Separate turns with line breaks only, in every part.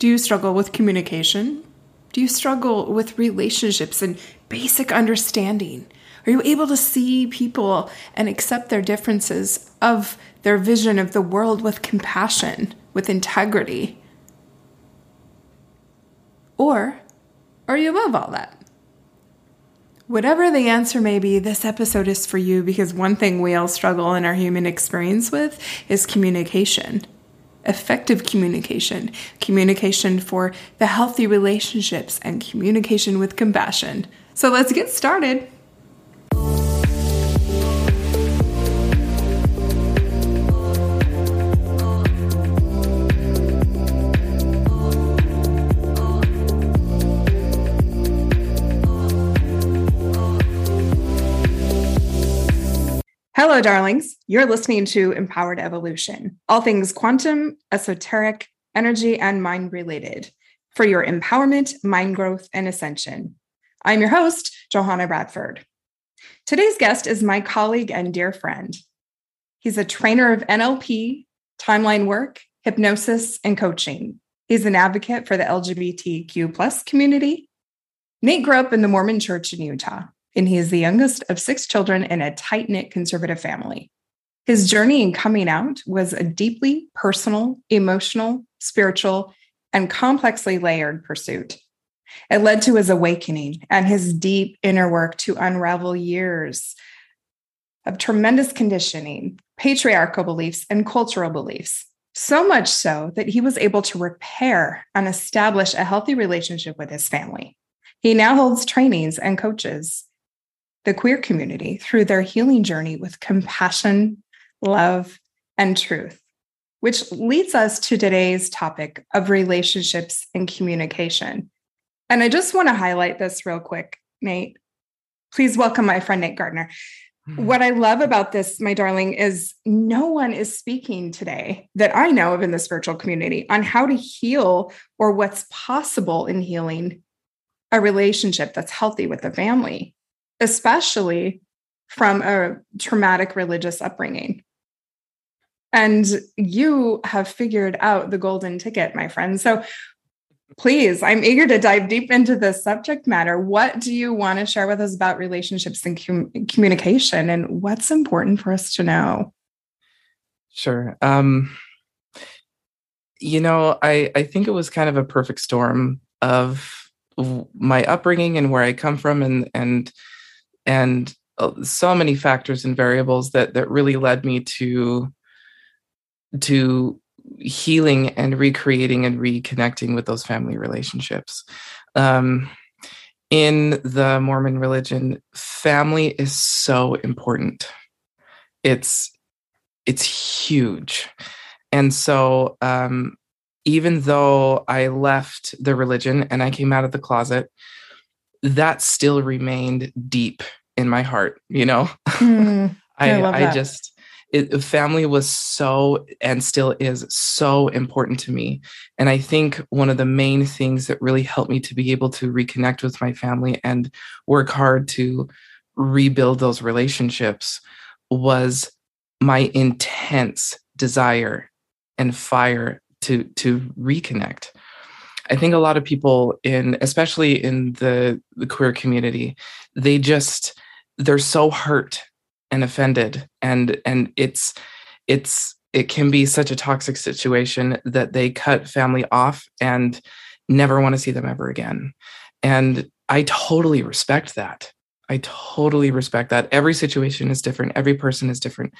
Do you struggle with communication? Do you struggle with relationships and basic understanding? Are you able to see people and accept their differences of their vision of the world with compassion, with integrity? Or are you above all that? Whatever the answer may be, this episode is for you because one thing we all struggle in our human experience with is communication. Effective communication, communication for the healthy relationships, and communication with compassion. So let's get started. Hello, darlings. You're listening to Empowered Evolution, all things quantum, esoteric, energy, and mind related for your empowerment, mind growth, and ascension. I'm your host, Johanna Bradford. Today's guest is my colleague and dear friend. He's a trainer of NLP, timeline work, hypnosis, and coaching. He's an advocate for the LGBTQ plus community. Nate grew up in the Mormon church in Utah and he is the youngest of six children in a tight knit conservative family. His journey in coming out was a deeply personal, emotional, spiritual, and complexly layered pursuit. It led to his awakening and his deep inner work to unravel years of tremendous conditioning, patriarchal beliefs, and cultural beliefs. So much so that he was able to repair and establish a healthy relationship with his family. He now holds trainings and coaches the queer community through their healing journey with compassion, love, and truth, which leads us to today's topic of relationships and communication. And I just want to highlight this real quick, Nate. Please welcome my friend Nate Gardner. Hmm. What I love about this, my darling, is no one is speaking today that I know of in this virtual community on how to heal or what's possible in healing a relationship that's healthy with the family especially from a traumatic religious upbringing. And you have figured out the golden ticket, my friend. So please, I'm eager to dive deep into this subject matter. What do you want to share with us about relationships and com- communication and what's important for us to know?
Sure. Um, you know, I, I think it was kind of a perfect storm of my upbringing and where I come from and, and, and uh, so many factors and variables that that really led me to to healing and recreating and reconnecting with those family relationships. Um, in the mormon religion family is so important. It's it's huge. And so um, even though i left the religion and i came out of the closet that still remained deep in my heart, you know? Mm, I, I, I just, it, family was so and still is so important to me. And I think one of the main things that really helped me to be able to reconnect with my family and work hard to rebuild those relationships was my intense desire and fire to to reconnect I think a lot of people in, especially in the, the queer community, they just they're so hurt and offended, and and it's it's it can be such a toxic situation that they cut family off and never want to see them ever again. And I totally respect that. I totally respect that. Every situation is different. Every person is different.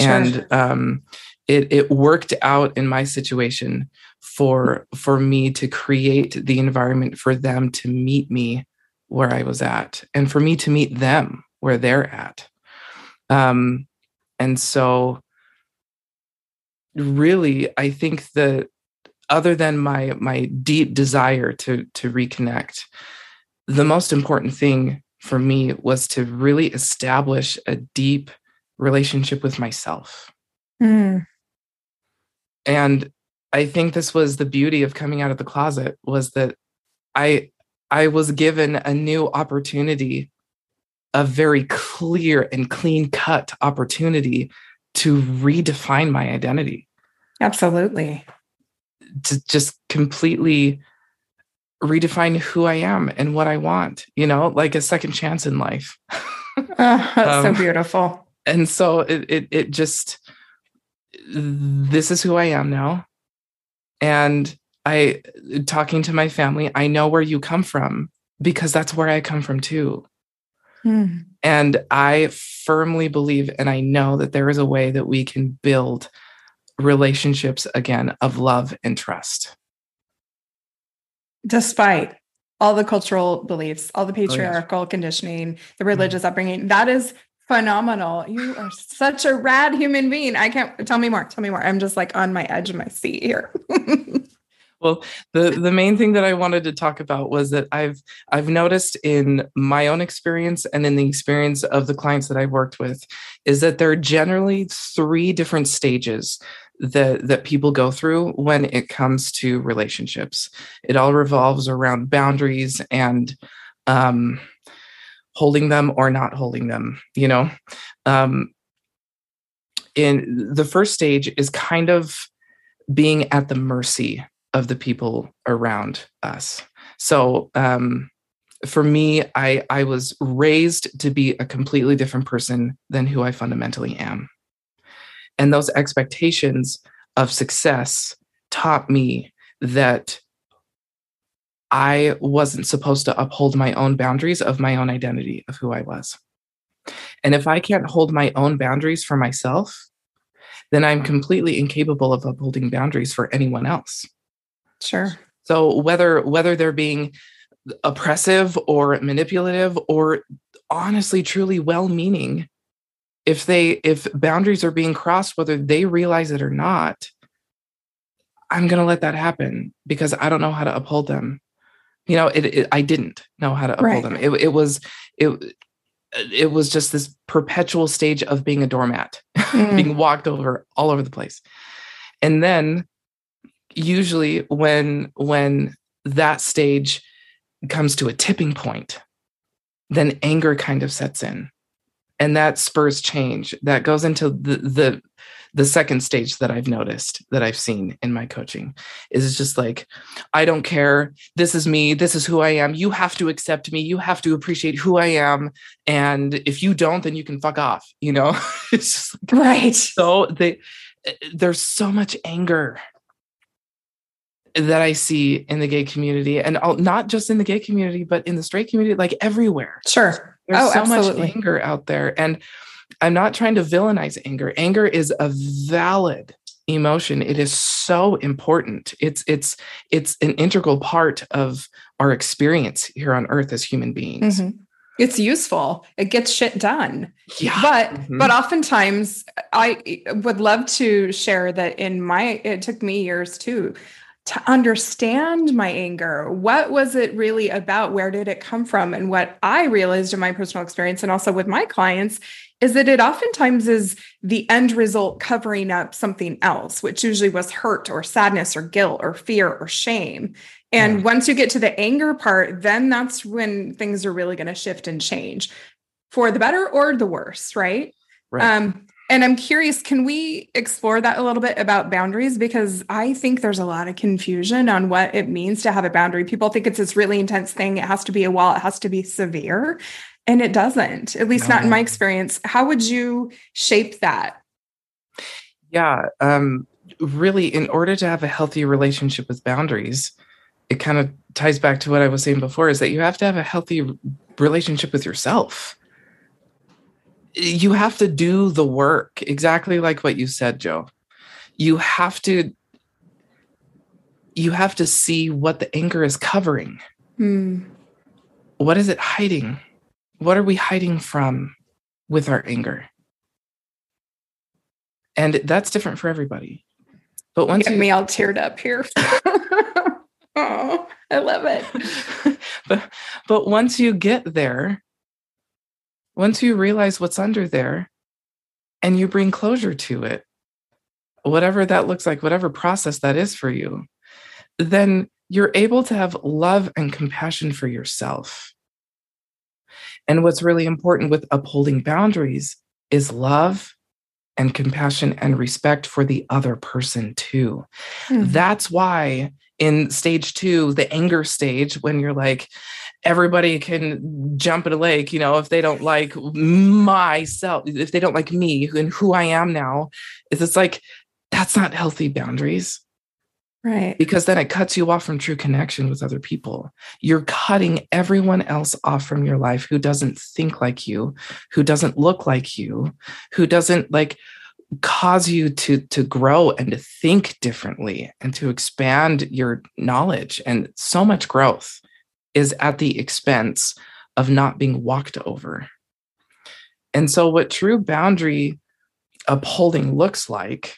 Sure. And um, it it worked out in my situation for for me to create the environment for them to meet me where I was at and for me to meet them where they're at. Um, and so really I think that other than my my deep desire to to reconnect, the most important thing for me was to really establish a deep relationship with myself. Mm. And I think this was the beauty of coming out of the closet was that I I was given a new opportunity, a very clear and clean cut opportunity to redefine my identity.
Absolutely.
to just completely redefine who I am and what I want, you know, like a second chance in life.
oh, that's um, so beautiful.
And so it, it, it just, this is who I am now. And I, talking to my family, I know where you come from because that's where I come from too. Hmm. And I firmly believe and I know that there is a way that we can build relationships again of love and trust.
Despite all the cultural beliefs, all the patriarchal oh, yes. conditioning, the mm-hmm. religious mm-hmm. upbringing, that is phenomenal. You are such a rad human being. I can't tell me more. Tell me more. I'm just like on my edge of my seat here.
well the the main thing that i wanted to talk about was that i've i've noticed in my own experience and in the experience of the clients that i've worked with is that there are generally three different stages that that people go through when it comes to relationships it all revolves around boundaries and um holding them or not holding them you know um in the first stage is kind of being at the mercy of the people around us. So um, for me, I I was raised to be a completely different person than who I fundamentally am, and those expectations of success taught me that I wasn't supposed to uphold my own boundaries of my own identity of who I was. And if I can't hold my own boundaries for myself, then I'm completely incapable of upholding boundaries for anyone else.
Sure.
So whether whether they're being oppressive or manipulative or honestly truly well-meaning if they if boundaries are being crossed whether they realize it or not i'm going to let that happen because i don't know how to uphold them you know it, it i didn't know how to uphold right. them it, it was it it was just this perpetual stage of being a doormat mm. being walked over all over the place and then usually when when that stage comes to a tipping point then anger kind of sets in and that spurs change that goes into the the the second stage that i've noticed that i've seen in my coaching is just like i don't care this is me this is who i am you have to accept me you have to appreciate who i am and if you don't then you can fuck off you know
it's just like, right
so they eh, there's so much anger that I see in the gay community, and not just in the gay community, but in the straight community, like everywhere.
Sure.
There's oh, so absolutely. much anger out there. And I'm not trying to villainize anger. Anger is a valid emotion. It is so important. It's it's it's an integral part of our experience here on earth as human beings. Mm-hmm.
It's useful. It gets shit done. Yeah. But mm-hmm. but oftentimes I would love to share that in my it took me years too to understand my anger. What was it really about? Where did it come from? And what I realized in my personal experience and also with my clients is that it oftentimes is the end result covering up something else, which usually was hurt or sadness or guilt or fear or shame. And yeah. once you get to the anger part, then that's when things are really going to shift and change for the better or the worse, right? right. Um, and I'm curious, can we explore that a little bit about boundaries? Because I think there's a lot of confusion on what it means to have a boundary. People think it's this really intense thing. It has to be a wall, it has to be severe. And it doesn't, at least no. not in my experience. How would you shape that?
Yeah. Um, really, in order to have a healthy relationship with boundaries, it kind of ties back to what I was saying before is that you have to have a healthy relationship with yourself you have to do the work exactly like what you said joe you have to you have to see what the anger is covering mm. what is it hiding what are we hiding from with our anger? And that's different for everybody.
But once Get you, me all teared up here. Oh i love it.
But but once you get there once you realize what's under there and you bring closure to it, whatever that looks like, whatever process that is for you, then you're able to have love and compassion for yourself. And what's really important with upholding boundaries is love and compassion and respect for the other person too. Mm-hmm. That's why in stage two, the anger stage, when you're like, everybody can jump in a lake, you know, if they don't like myself, if they don't like me and who I am now, is it's like, that's not healthy boundaries.
Right.
Because then it cuts you off from true connection with other people. You're cutting everyone else off from your life who doesn't think like you, who doesn't look like you, who doesn't like cause you to to grow and to think differently and to expand your knowledge and so much growth is at the expense of not being walked over. And so what true boundary upholding looks like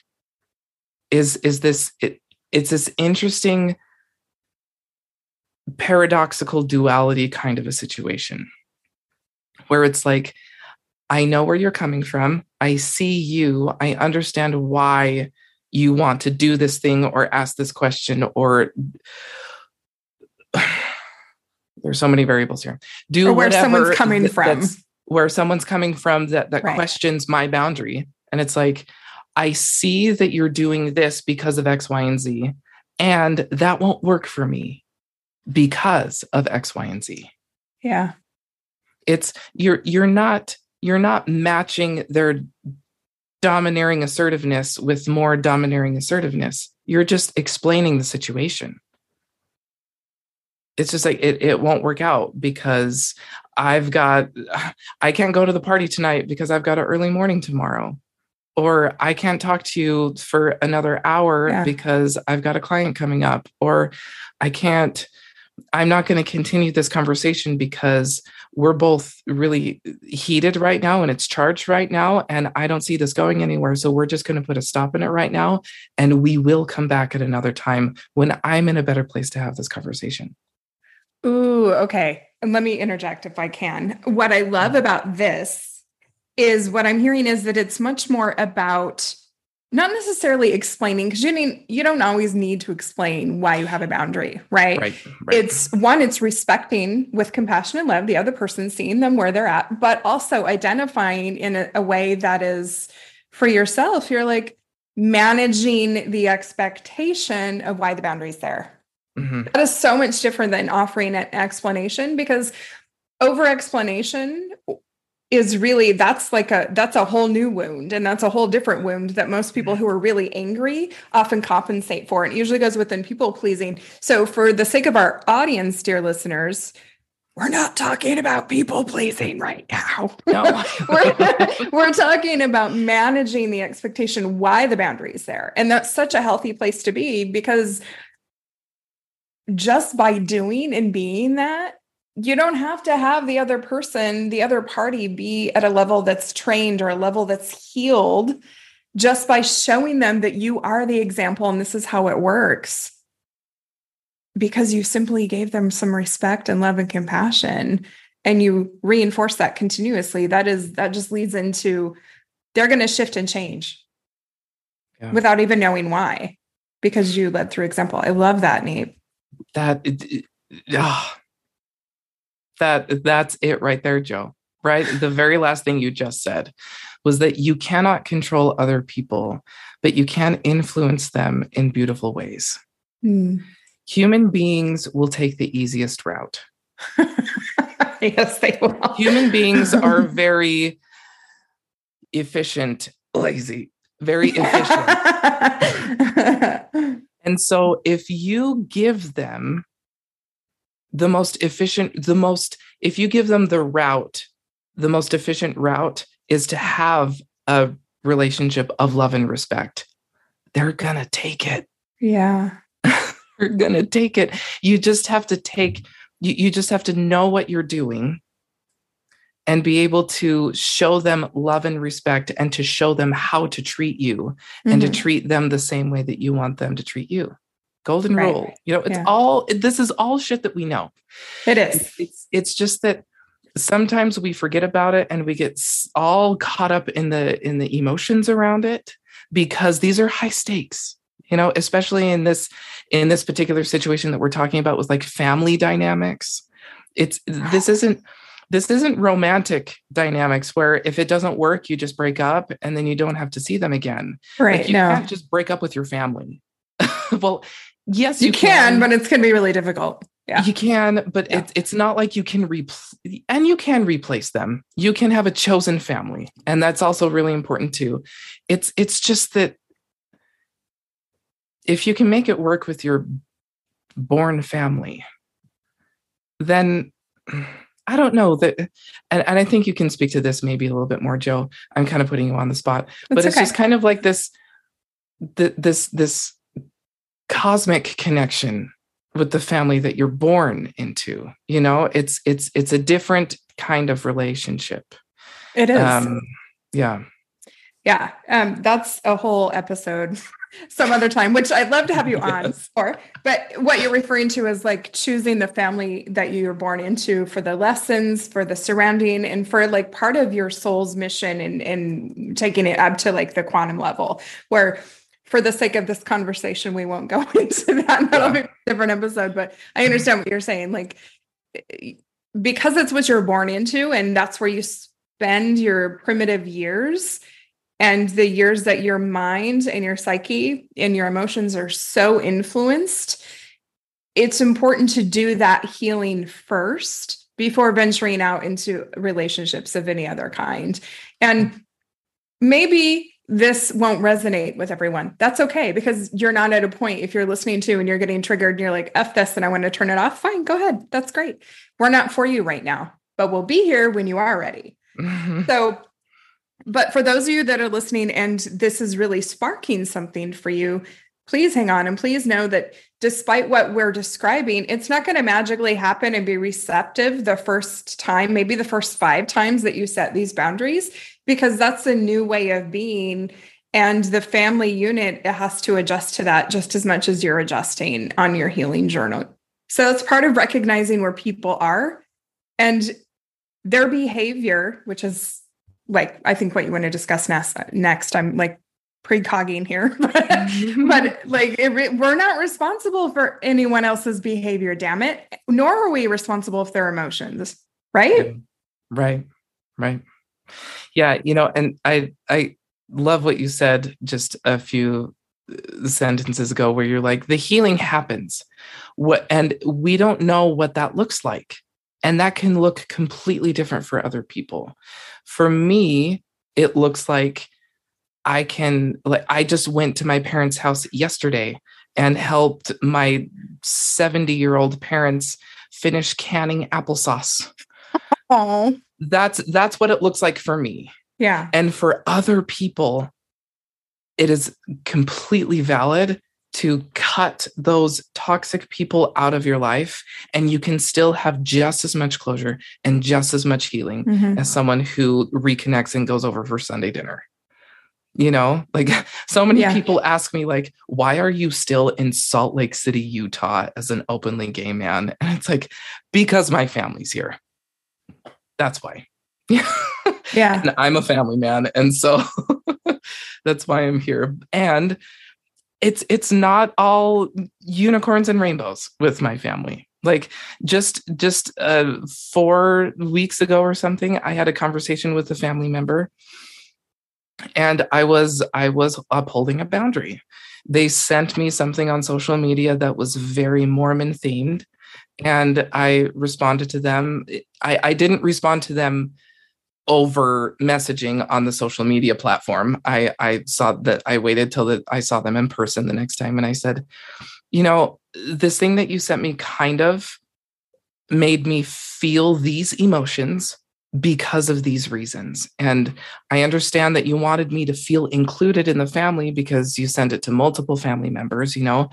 is is this it, it's this interesting paradoxical duality kind of a situation where it's like I know where you're coming from. I see you. I understand why you want to do this thing or ask this question or there's so many variables here. Do
or where someone's coming from.
Where someone's coming from that that right. questions my boundary. And it's like, I see that you're doing this because of X, Y, and Z. And that won't work for me because of X, Y, and
Z. Yeah.
It's you're you're not you're not matching their domineering assertiveness with more domineering assertiveness. You're just explaining the situation it's just like it, it won't work out because I've got I can't go to the party tonight because I've got an early morning tomorrow. Or I can't talk to you for another hour yeah. because I've got a client coming up. Or I can't, I'm not going to continue this conversation because we're both really heated right now and it's charged right now. And I don't see this going anywhere. So we're just going to put a stop in it right now. And we will come back at another time when I'm in a better place to have this conversation.
Ooh, okay. And let me interject if I can. What I love about this is what I'm hearing is that it's much more about not necessarily explaining because you mean you don't always need to explain why you have a boundary right? right? right it's one it's respecting with compassion and love the other person seeing them where they're at but also identifying in a, a way that is for yourself you're like managing the expectation of why the boundary's there Mm-hmm. That is so much different than offering an explanation because over explanation is really that's like a that's a whole new wound and that's a whole different wound that most people mm-hmm. who are really angry often compensate for and it usually goes within people pleasing so for the sake of our audience dear listeners we're not talking about people pleasing right now. No. we're, we're talking about managing the expectation, why the boundary is there. And that's such a healthy place to be because just by doing and being that, you don't have to have the other person, the other party be at a level that's trained or a level that's healed just by showing them that you are the example and this is how it works. Because you simply gave them some respect and love and compassion and you reinforce that continuously. That is, that just leads into they're going to shift and change yeah. without even knowing why because you led through example. I love that, Nate
that it, oh, that that's it right there joe right? The very last thing you just said was that you cannot control other people but you can influence them in beautiful ways. Mm. human beings will take the easiest route.
Yes they will.
Human beings are very efficient lazy very efficient. And so if you give them the most efficient, the most, if you give them the route, the most efficient route is to have a relationship of love and respect, they're going to take it.
Yeah.
they're going to take it. You just have to take, you, you just have to know what you're doing and be able to show them love and respect and to show them how to treat you mm-hmm. and to mm-hmm. treat them the same way that you want them to treat you golden right. rule you know it's yeah. all this is all shit that we know
it is it's,
it's, it's just that sometimes we forget about it and we get all caught up in the in the emotions around it because these are high stakes you know especially in this in this particular situation that we're talking about with like family dynamics it's this isn't this isn't romantic dynamics where if it doesn't work, you just break up and then you don't have to see them again.
Right.
Like, you
no.
can't just break up with your family. well, yes,
you, can, but it's going to be really difficult. Yeah.
You can, but
Yeah.
it's it's not like you can replace and you can replace them. You can have a chosen family. And that's also really important too. It's it's just that if you can make it work with your born family, then I don't know that and, and I think you can speak to this maybe a little bit more, Joe. I'm kind of putting you on the spot. but it's
okay.
just kind of like this th- this this cosmic connection with the family that you're born into you know it's it's it's a different kind of relationship
It is.
um yeah
yeah. Um, that's a whole episode some other time, which I'd love to have you on for. But what you're referring to is like choosing the family that you were born into for the lessons, for the surrounding, and for like part of your soul's mission and, and taking it up to like the quantum level where for the sake of this conversation, we won't go into that. That'll be a different episode. But I understand what you're saying. Like eh, because it's what you're born into, and that's where you spend your primitive years and the years that your mind and your psyche and your emotions are so influenced, it's important to do that healing first before venturing out into relationships of any other kind. And maybe this won't resonate with everyone. That's okay because you're not at a point if you're listening to and you're getting triggered and you're like, F this and I want to turn it off. Fine, go ahead. That's great. We're not for you right now, but we'll be here when you are ready. So, but for those of you that are listening and this is really sparking something for you, please hang on and please know that despite what we're describing, it's not going to magically happen and be receptive the first time, maybe the first five times that you set these boundaries, because that's a new way of being. And the family unit it has to adjust to that just as much as you're adjusting on your healing journal. So it's part of recognizing where people are and their behavior, which is like I think what you want to discuss next. I'm like precogging here, but, mm-hmm. but like it, we're not responsible for anyone else's behavior. Damn it! Nor are we responsible for their emotions, right?
right right yeah you know and i i love what you said just a few uh, sentences ago where you're like the healing happens. What and we don't know what that looks like and that can look completely different for other people. For me it looks like i can like i just went to my parents house yesterday and helped my 70 year old parents finish canning applesauce.
Oh,
that's that's what it looks like for me.
Yeah,
and for other people it is completely valid to cut those toxic people out of your life and you can still have just as much closure and just as much healing
Mhm.
as someone who reconnects and goes over for sunday dinner. You know like so many
Yeah.
people ask me like why are you still in salt lake city utah as an openly gay man? And it's like because my family's here that's why
yeah,
and I'm a family man, and so that's why I'm here. And it's it's not all unicorns and rainbows with my family. Like just just uh, four weeks ago or something, I had a conversation with a family member, and I was I was upholding a boundary. They sent me something on social media that was very Mormon themed, and I responded to them. I, I didn't respond to them over messaging on the social media platform. I I saw that I waited till that I saw them in person the next time and I said, you know, this thing that you sent me kind of made me feel these emotions because of these reasons. And I understand that you wanted me to feel included in the family because you sent it to multiple family members, you know.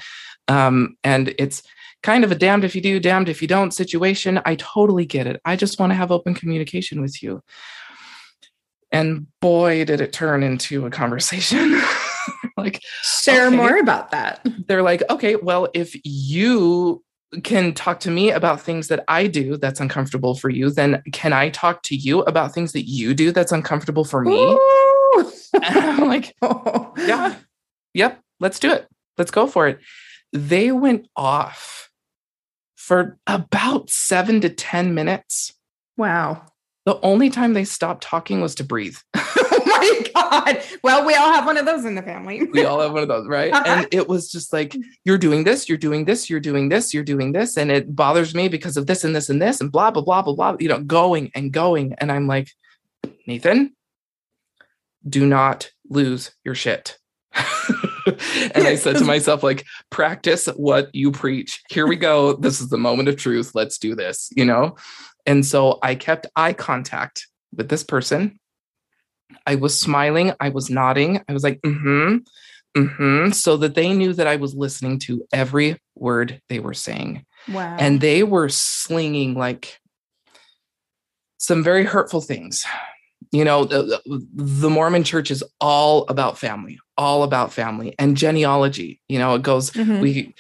Um, and it's kind of a damned if you do, damned if you don't situation. I totally get it. I just want to have open communication with you. And boy, did it turn into a conversation. like,
share
Okay.
more about that.
they're like, okay, well, if you can talk to me about things that I do that's uncomfortable for you, then can I talk to you about things that you do that's uncomfortable for me? I'm like, yeah, yep, let's do it. Let's go for it. They went off for about seven to 10 minutes
Wow.
The only time they stopped talking was to breathe.
oh my God. Well, we all have one of those in the family.
we all have one of those, right? and it was just like, you're doing this, you're doing this, you're doing this, you're doing this. And it bothers me because of this and this and this and blah, blah, blah, blah, blah, you know, going and going. And I'm like, Nathan, do not lose your shit. and I said to myself, like, practice what you preach. Here we go. This is the moment of truth. Let's do this, you know? And so I kept eye contact with this person. I was smiling, I was nodding, I was like, mm hmm, mm hmm, so that they knew that I was listening to every word they were saying.
Wow.
And they were slinging like some very hurtful things you know the, the, mormon church is all about family all about family and genealogy. You know it goes mm-hmm. we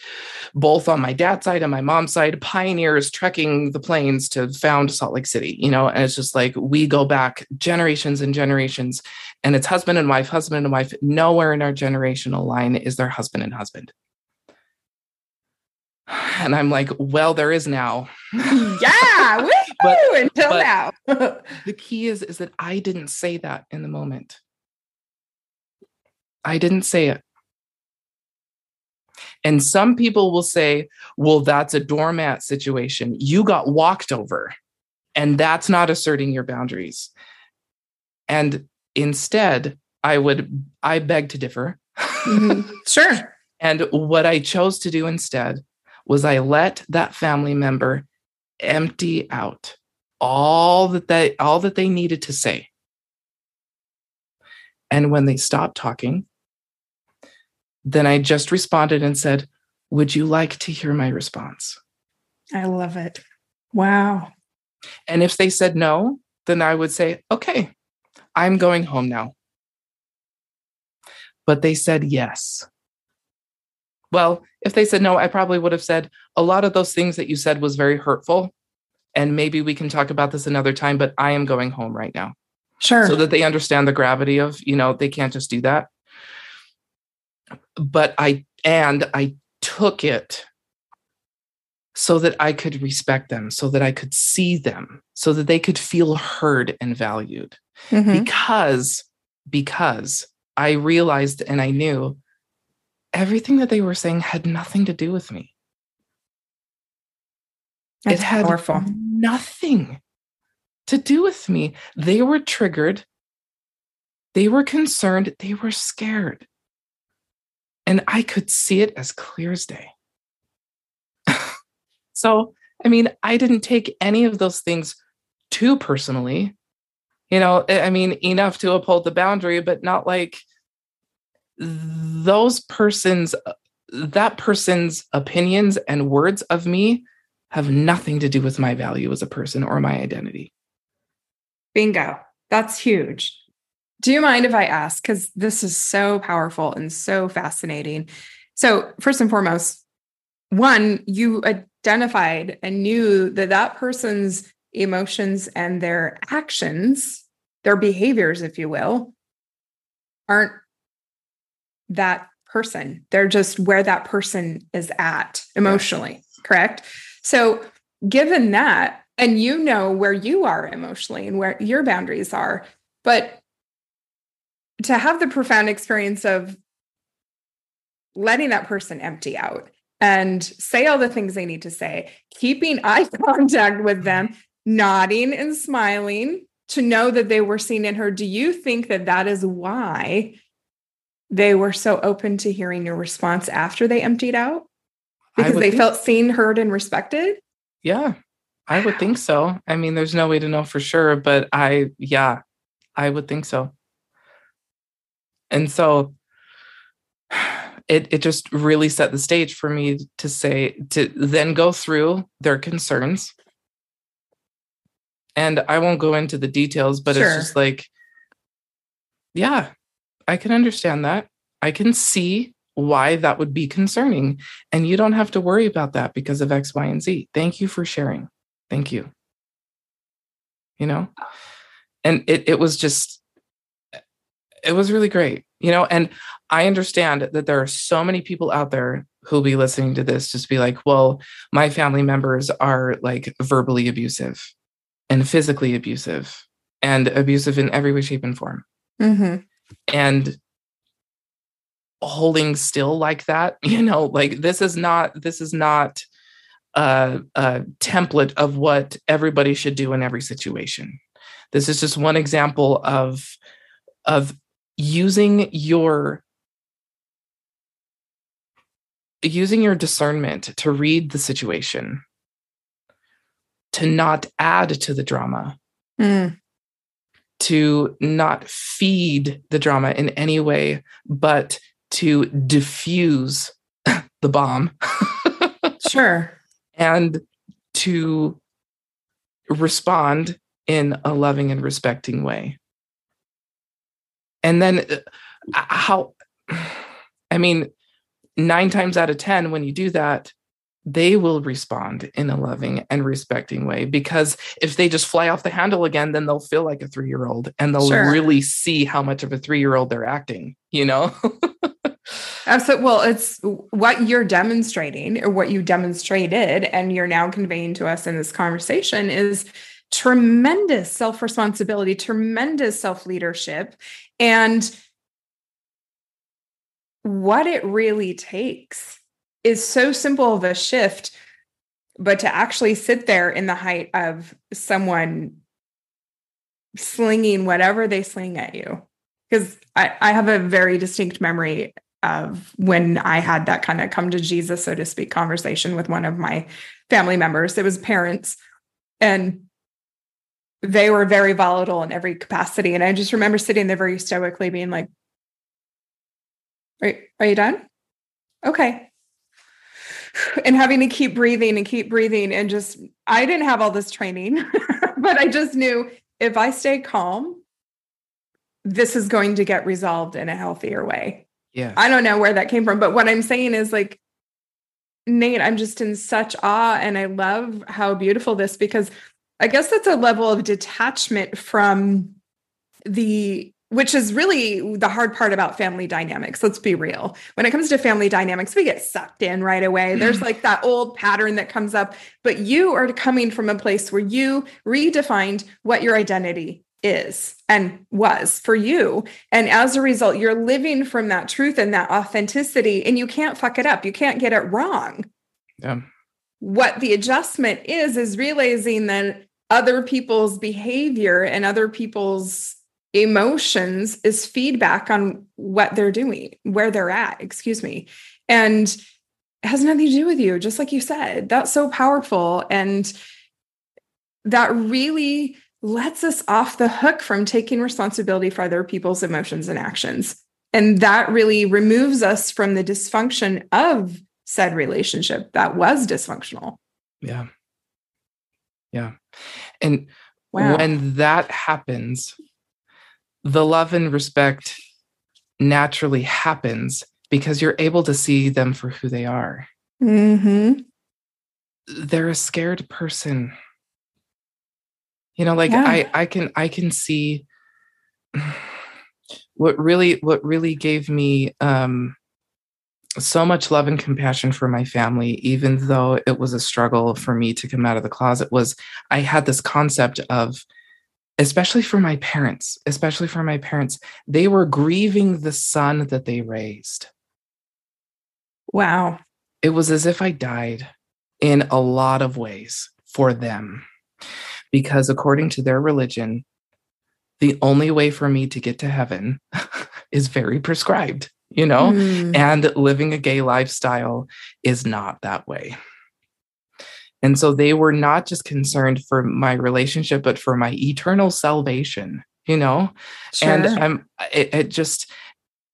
both on my dad's side and my mom's side pioneers trekking the plains to found salt lake city you know and it's just like we go back generations and generations and it's husband and wife husband and wife. Nowhere in our generational line is there husband and husband. And i'm like well there is now.
Yeah but, until but now.
the key is is that I didn't say that in the moment. I didn't say it. And some people will say, well, that's a doormat situation. You got walked over, and that's not asserting your boundaries. And instead, I would, I beg to differ.
Mm-hmm. Sure.
and what I chose to do instead was I let that family member empty out all that they all that they needed to say. And when they stopped talking then i just responded and said would you like to hear my response?
I love it. Wow.
And if they said no then i would say okay i'm going home now. But they said yes well, if they said no, I probably would have said a lot of those things that you said was very hurtful. And maybe we can talk about this another time, but I am going home right now.
Sure.
So that they understand the gravity of, you know, they can't just do that. But I, and I took it so that I could respect them, so that I could see them, so that they could feel heard and valued. Mm-hmm. Because, because I realized and I knew everything that they were saying had nothing to do with me.
That's it had powerful.
nothing to do with me. They were triggered. They were concerned. They were scared. And I could see it as clear as day. so, I mean, I didn't take any of those things too personally. You know, I mean, enough to uphold the boundary, but not like, those persons uh, that person's opinions and words of me have nothing to do with my value as a person or my identity.
Bingo. That's huge. Do you mind if I ask? Because this is so powerful and so fascinating. So, first and foremost, one, you identified and knew that that person's emotions and their actions, their behaviors, if you will, aren't that person. They're just where that person is at emotionally, yeah. correct? So, given that, and you know where you are emotionally and where your boundaries are, but to have the profound experience of letting that person empty out and say all the things they need to say, keeping eye contact with them, mm-hmm. nodding and smiling to know that they were seen in her. Do you think that that is why they were so open to hearing your response after they emptied out because they felt seen, heard, and respected?
Yeah, I would think so. I mean, there's no way to know for sure, but I, yeah, I would think so. And so it it just really set the stage for me to say to then go through their concerns. And I won't go into the details, but sure. it's just like, yeah, I can understand that. I can see why that would be concerning. And you don't have to worry about that because of X, Y, and Z. Thank you for sharing. Thank you. You know? And it it was just it was really great. You know, and I understand that there are so many people out there who'll be listening to this just be like, well, my family members are like verbally abusive. and physically abusive and abusive in every way, shape, and form.
Mm-hmm.
And holding still like that, you know, like this is not, this is not a, a template of what everybody should do in every situation. This is just one example of, of using your using your discernment to read the situation to not add to the drama
Mm.
To not feed the drama in any way but to diffuse the bomb
Sure.
and to respond in a loving and respecting way and then uh, how i mean nine times out of ten when you do that they will respond in a loving and respecting way because if they just fly off the handle again then they'll feel like a three-year-old and they'll
Sure.
really see how much of a three-year-old they're acting you know
Absolutely. Well, it's what you're demonstrating or what you demonstrated, and you're now conveying to us in this conversation is tremendous self responsibility, tremendous self leadership, and what it really takes is so simple of a shift. But to actually sit there in the height of someone slinging whatever they sling at you, because I, I have a very distinct memory of when I had that kind of come to Jesus, so to speak, conversation with one of my family members. It was parents, and they were very volatile in every capacity. And I just remember sitting there very stoically, being like, "Are, are you done? Okay." And having to keep breathing and keep breathing, and just I didn't have all this training, but I just knew if I stay calm, this is going to get resolved in a healthier way.
yeah
I don't know where that came from, but what I'm saying is like, Nate, I'm just in such awe and I love how beautiful this because I guess that's a level of detachment from the which is really the hard part about family dynamics. Let's be real. When it comes to family dynamics, we get sucked in right away. There's mm-hmm. like that old pattern that comes up, but you are coming from a place where you redefined what your identity is and was for you. And as a result, you're living from that truth and that authenticity, and you can't fuck it up. You can't get it wrong.
yeah
What the adjustment is, is realizing that other people's behavior and other people's emotions is feedback on what they're doing, where they're at, excuse me. And it has nothing to do with you, just like you said. That's so powerful. And that really lets us off the hook from taking responsibility for other people's emotions and actions. And that really removes us from the dysfunction of said relationship that was dysfunctional.
yeah yeah and
Wow.
when that happens, the love and respect naturally happens because you're able to see them for who they are.
mm-hmm.
They're a scared person. You know, like
Yeah.
I I can I can see what really what really gave me um so much love and compassion for my family even though it was a struggle for me to come out of the closet was I had this concept of especially for my parents, especially for my parents, they were grieving the son that they raised.
Wow.
It was as if I died in a lot of ways for them. Because according to their religion, the only way for me to get to heaven is very prescribed, you know?
Mm.
And living a gay lifestyle is not that way. And so they were not just concerned for my relationship, but for my eternal salvation, you know?
Sure.
And I'm it, it just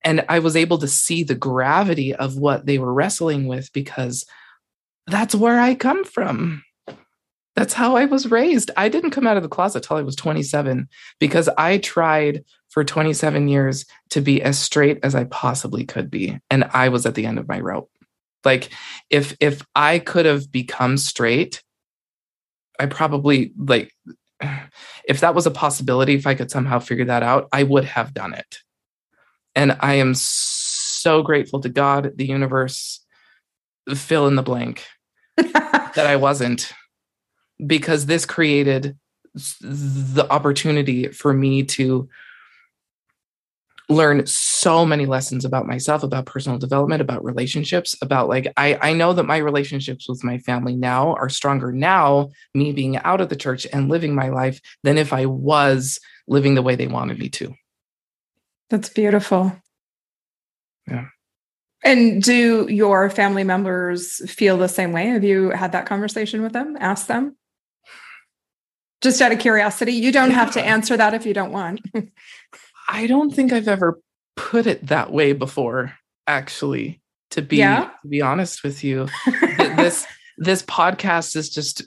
and I was able to see the gravity of what they were wrestling with because that's where I come from. That's how I was raised. I didn't come out of the closet till I was 27 because I tried for 27 years to be as straight as I possibly could be and I was at the end of my rope. Like if if I could have become straight I probably like if that was a possibility if I could somehow figure that out I would have done it. And I am so grateful to God, the universe, fill in the blank that I wasn't because this created the opportunity for me to learn so many lessons about myself about personal development about relationships about like i i know that my relationships with my family now are stronger now me being out of the church and living my life than if i was living the way they wanted me to.
That's beautiful.
Yeah.
And do your family members feel the same way? Have you had that conversation with them? Ask them? Just out of curiosity you don't have to answer that if you don't want
I don't think I've ever put it that way before, actually, to be yeah? to be honest with you. this this podcast is just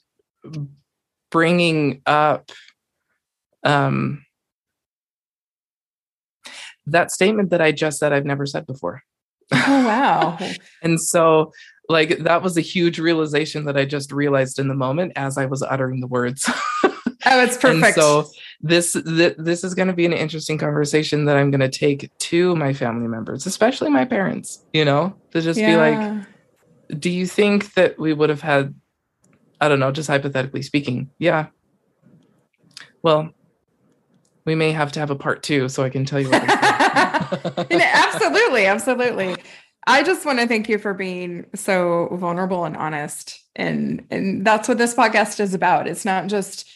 bringing up um that statement that I just said I've never said before.
Oh wow.
and so like that was a huge realization that I just realized in the moment as I was uttering the words.
Oh, it's perfect.
And so this th- this is going to be an interesting conversation that I'm going to take to my family members, especially my parents. You know, to just yeah. be like, do you think that we would have had, I don't know, just hypothetically speaking, yeah. Well, we may have to have a part two so I can tell you what.
absolutely, absolutely. I just want to thank you for being so vulnerable and honest, and and that's what this podcast is about. It's not just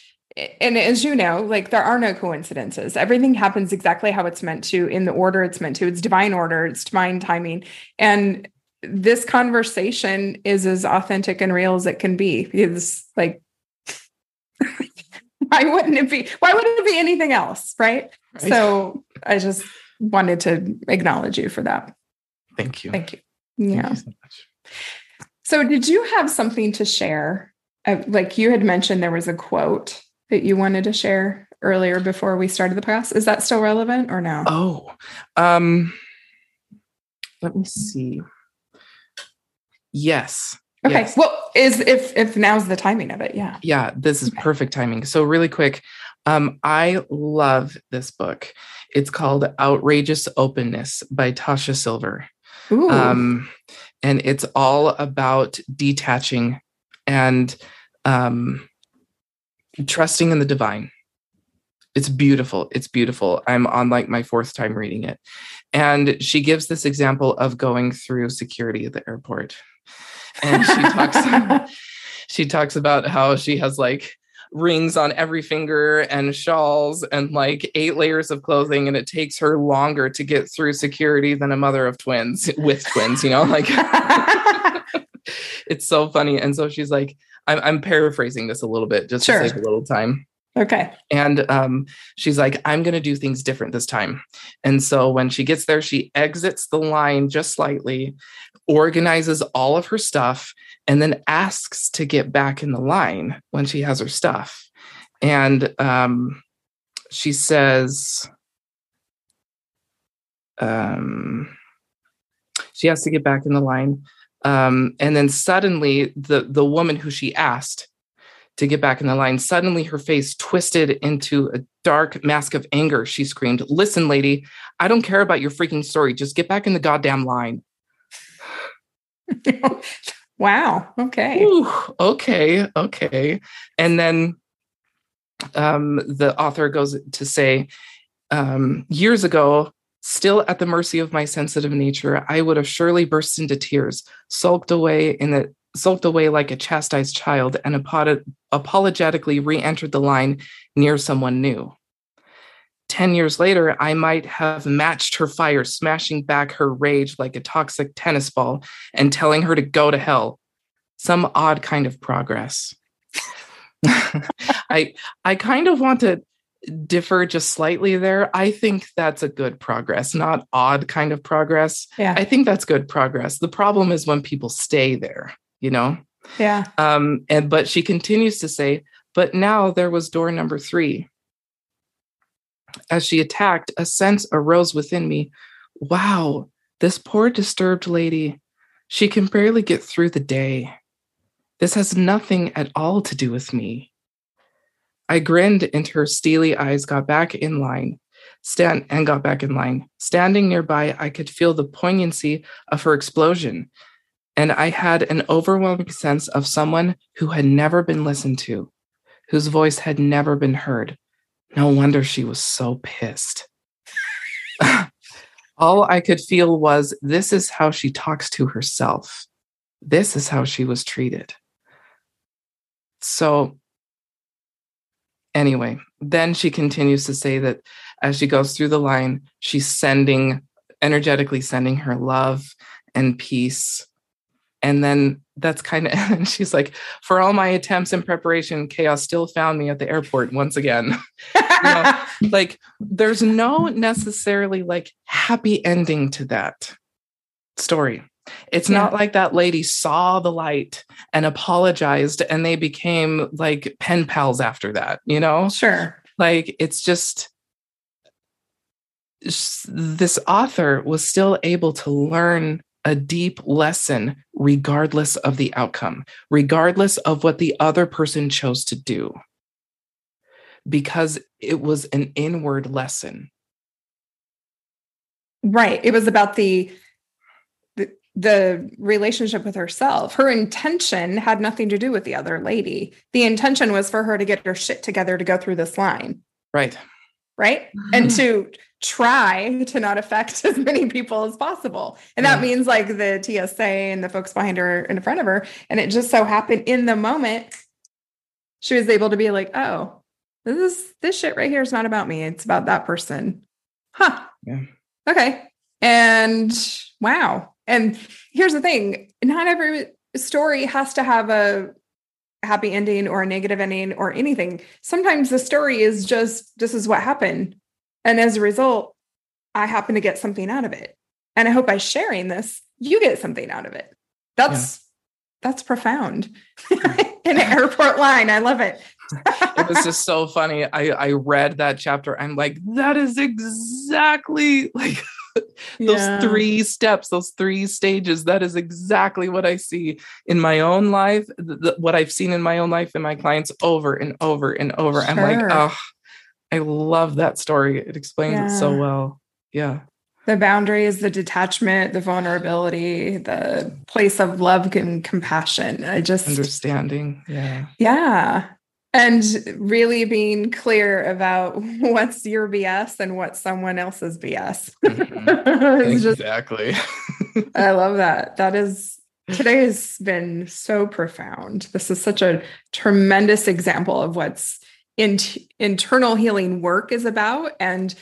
and as you know, like there are no coincidences. Everything happens exactly how it's meant to in the order it's meant to. It's divine order, it's divine timing. And this conversation is as authentic and real as it can be. It's like why wouldn't it be? Why wouldn't it be anything else? Right? right. So I just wanted to acknowledge you for that.
Thank you.
Thank you. Yeah. Thank you so, so, did you have something to share? Uh, like you had mentioned, there was a quote that you wanted to share earlier before we started the class. Is that still relevant or no?
Oh, um, let me see. Yes.
Okay.
Yes.
Well, is if if now's the timing of it, yeah.
Yeah, this is okay. perfect timing. So really quick, um, I love this book. It's called Outrageous Openness by Tosha Silver. Ooh. Um, and it's all about detaching and um trusting in the divine. It's beautiful. It's beautiful. I'm on like my fourth time reading it. And she gives this example of going through security at the airport. And she talks she talks about how she has like rings on every finger and shawls and like eight layers of clothing and it takes her longer to get through security than a mother of twins with twins you know like it's so funny and so she's like I'm, I'm paraphrasing this a little bit just sure. to save a little time.
Okay.
And um, she's like, I'm going to do things different this time. And so when she gets there, she exits the line just slightly, organizes all of her stuff, and then asks to get back in the line when she has her stuff. And um, she says, um, she has to get back in the line. Um, and then suddenly, the the woman who she asked to get back in the line, suddenly her face twisted into a dark mask of anger. She screamed, "Listen, lady, I don't care about your freaking story. Just get back in the goddamn line."
wow. Okay.
Ooh, okay. Okay. And then um, the author goes to say, um, years ago, Still at the mercy of my sensitive nature, I would have surely burst into tears, sulked away in the sulked away like a chastised child, and apod- apologetically re-entered the line near someone new. Ten years later, I might have matched her fire, smashing back her rage like a toxic tennis ball and telling her to go to hell. Some odd kind of progress. I I kind of want to differ just slightly there. I think that's a good progress, not odd kind of progress.
Yeah.
I think that's good progress. The problem is when people stay there, you know?
Yeah.
Um, and but she continues to say, but now there was door number three. As she attacked, a sense arose within me. Wow, this poor disturbed lady, she can barely get through the day. This has nothing at all to do with me. I grinned and her steely eyes got back in line. Stand and got back in line. Standing nearby, I could feel the poignancy of her explosion, and I had an overwhelming sense of someone who had never been listened to. whose voice had never been heard. No wonder she was so pissed. All I could feel was this is how she talks to herself. This is how she was treated. So, anyway, then she continues to say that as she goes through the line, she's sending, energetically sending her love and peace. And then that's kind of, and she's like, for all my attempts and preparation, chaos still found me at the airport once again. know, like there's no necessarily like happy ending to that story. It's yeah. not like that lady saw the light and apologized and they became like pen pals after that, you know?
Sure.
Like it's just this author was still able to learn a deep lesson regardless of the outcome, regardless of what the other person chose to do, because it was an inward lesson.
Right. It was about the, the the relationship with herself. Her intention had nothing to do with the other lady. The intention was for her to get her shit together to go through this line.
Right.
Right. Mm-hmm. And to try to not affect as many people as possible. And that means like the TSA and the folks behind her in front of her. And it just so happened in the moment, she was able to be like, oh, this is this shit right here is not about me. It's about that person. Huh. Yeah. Okay. And wow. And here's the thing not every story has to have a happy ending or a negative ending or anything. Sometimes the story is just this is what happened. And as a result, I happen to get something out of it. And I hope by sharing this, you get something out of it. That's yeah. that's profound. In an airport line. I love it.
it was just so funny. I I read that chapter. I'm like, that is exactly like those yeah. three steps, those three stages. That is exactly what I see in my own life, th- what I've seen in my own life and my clients over and over and over. Sure. I'm like, oh, I love that story. It explains yeah. it so well. Yeah.
The boundaries, the detachment, the vulnerability, the place of love and compassion. I just
understanding. Yeah.
Yeah. And really being clear about what's your BS and what's someone else's BS.
Mm-hmm. exactly.
Just, I love that. That is today has been so profound. This is such a tremendous example of what's in, internal healing work is about and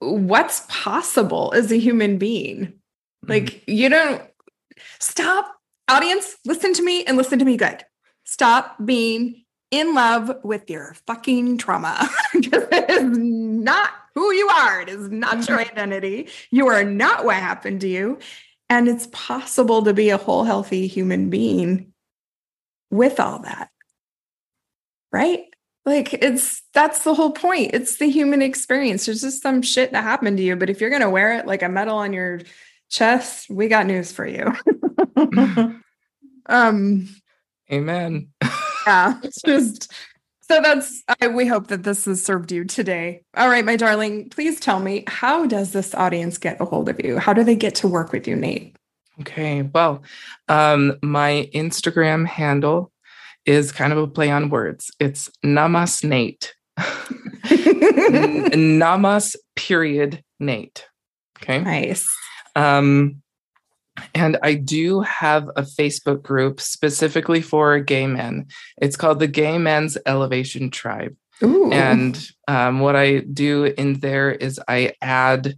what's possible as a human being. Mm-hmm. Like, you don't stop, audience, listen to me and listen to me good. Stop being in love with your fucking trauma because it is not who you are. It is not your mm-hmm. identity. You are not what happened to you. And it's possible to be a whole, healthy human being with all that. Right? Like it's that's the whole point. It's the human experience. There's just some shit that happened to you, but if you're going to wear it like a medal on your chest, we got news for you. um
amen.
Yeah, it's just so that's I, we hope that this has served you today. All right, my darling, please tell me how does this audience get a hold of you? How do they get to work with you, Nate?
Okay, well, um, my Instagram handle is kind of a play on words. It's Namas Nate. Namas period Nate. Okay.
Nice.
Um, and I do have a Facebook group specifically for gay men. It's called the Gay Men's Elevation Tribe. Ooh. And um, what I do in there is I add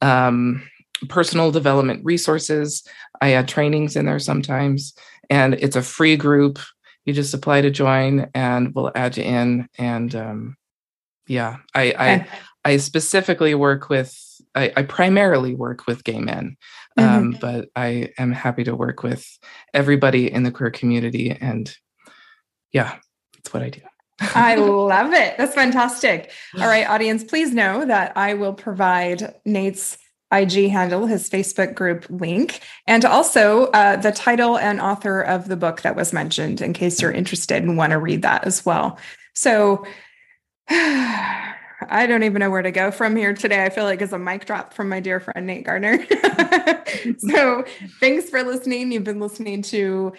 um, personal development resources. I add trainings in there sometimes, and it's a free group you just apply to join and we'll add you in and um, yeah i i i specifically work with I, I, primarily work with gay men um, mm-hmm. but i am happy to work with everybody in the queer community and yeah that's what i do
I love it. That's fantastic. All right, audience, please know that I will provide Nate's IG handle, his Facebook group link, and also uh, the title and author of the book that was mentioned in case you're interested and want to read that as well. So I don't even know where to go from here today. I feel like it's a mic drop from my dear friend Nate Gardner. so thanks for listening. You've been listening to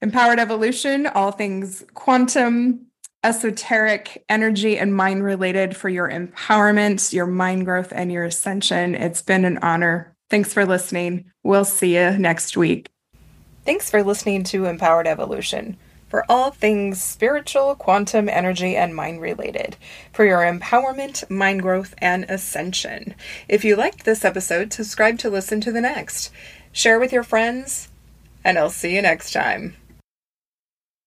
Empowered Evolution, all things quantum esoteric, energy, and mind related for your empowerment, your mind growth, and your ascension. It's been an honor. Thanks for listening. We'll see you next week. Thanks for listening to Empowered Evolution for all things spiritual, quantum, energy, and mind related for your empowerment, mind growth, and ascension. If you liked this episode, subscribe to listen to the next. Share with your friends, and I'll see you next time.